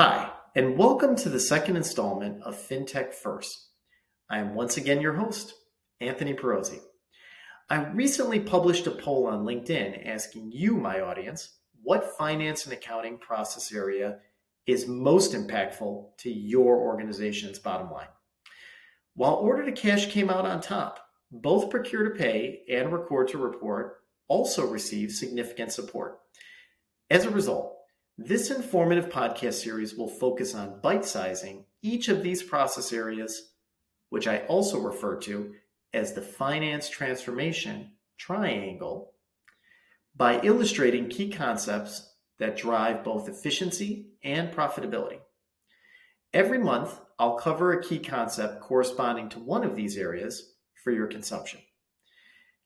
Hi, and welcome to the second installment of FinTech Firsts. I am once again your host, Anthony Perosi. I recently published a poll on LinkedIn asking you, my audience, what finance and accounting process area is most impactful to your organization's bottom line. While order to cash came out on top, both procure to pay and record to report also received significant support. As a result, this informative podcast series will focus on bite sizing each of these process areas, which I also refer to as the finance transformation triangle, by illustrating key concepts that drive both efficiency and profitability. Every month, I'll cover a key concept corresponding to one of these areas for your consumption.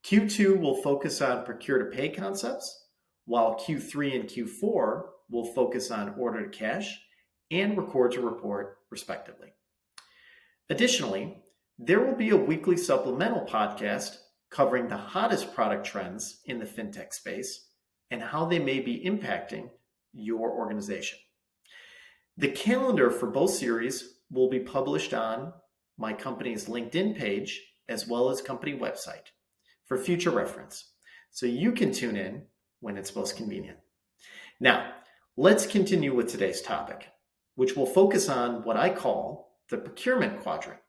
Q2 will focus on procure to pay concepts, while Q3 and Q4 will focus on order to cash and record to report, respectively. Additionally, there will be a weekly supplemental podcast covering the hottest product trends in the fintech space and how they may be impacting your organization. The calendar for both series will be published on my company's LinkedIn page as well as company website for future reference, so you can tune in when it's most convenient. Now, Let's continue with today's topic, which will focus on what I call the procurement quadrant.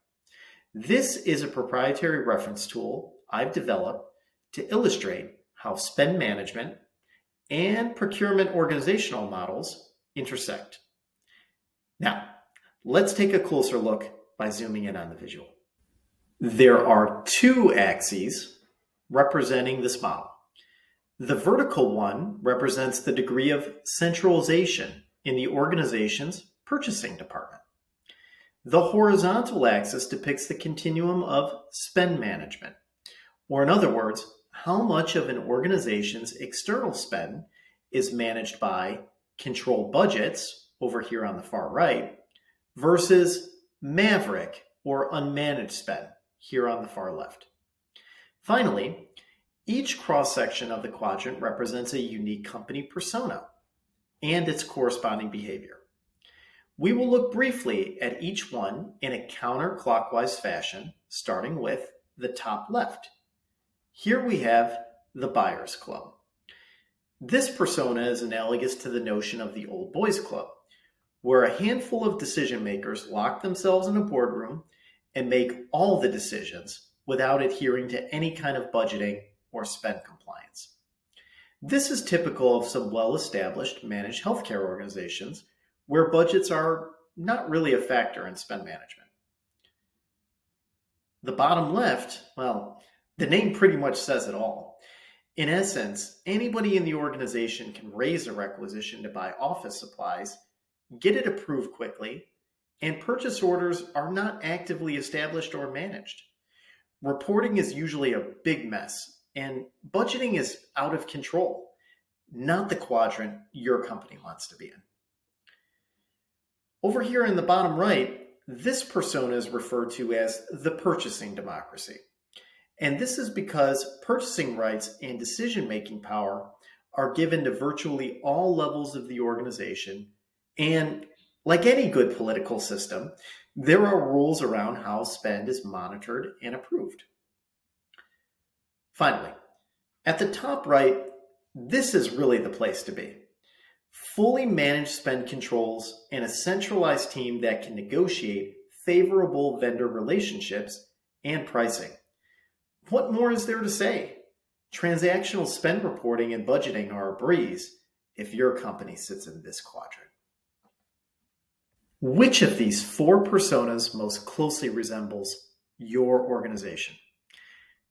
This is a proprietary reference tool I've developed to illustrate how spend management and procurement organizational models intersect. Now, let's take a closer look by zooming in on the visual. There are two axes representing this model. The vertical one represents the degree of centralization in the organization's purchasing department. The horizontal axis depicts the continuum of spend management, or in other words, how much of an organization's external spend is managed by control budgets over here on the far right versus maverick or unmanaged spend here on the far left. Finally, each cross-section of the quadrant represents a unique company persona and its corresponding behavior. We will look briefly at each one in a counterclockwise fashion, starting with the top left. Here we have the Buyers Club. This persona is analogous to the notion of the Old Boys Club, where a handful of decision makers lock themselves in a boardroom and make all the decisions without adhering to any kind of budgeting or spend compliance. This is typical of some well established managed healthcare organizations where budgets are not really a factor in spend management. The bottom left, well, the name pretty much says it all. In essence, anybody in the organization can raise a requisition to buy office supplies, get it approved quickly, and purchase orders are not actively established or managed. Reporting is usually a big mess and budgeting is out of control, not the quadrant your company wants to be in. Over here in the bottom right, this persona is referred to as the purchasing democracy. And this is because purchasing rights and decision making power are given to virtually all levels of the organization. And like any good political system, there are rules around how spend is monitored and approved. Finally, at the top right, this is really the place to be. Fully managed spend controls and a centralized team that can negotiate favorable vendor relationships and pricing. What more is there to say? Transactional spend reporting and budgeting are a breeze if your company sits in this quadrant. Which of these four personas most closely resembles your organization?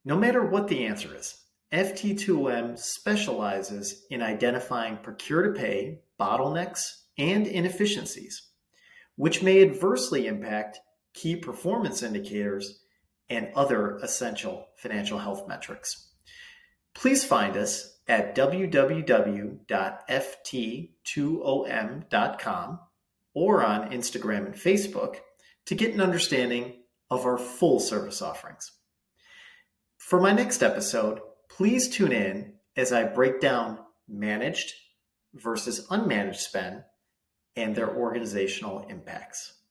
No matter what the answer is, FT2OM specializes in identifying procure to pay bottlenecks and inefficiencies, which may adversely impact key performance indicators and other essential financial health metrics. Please find us at www.ft2om.com or on Instagram and Facebook to get an understanding of our full service offerings. For my next episode, please tune in as I break down managed versus unmanaged spend and their organizational impacts.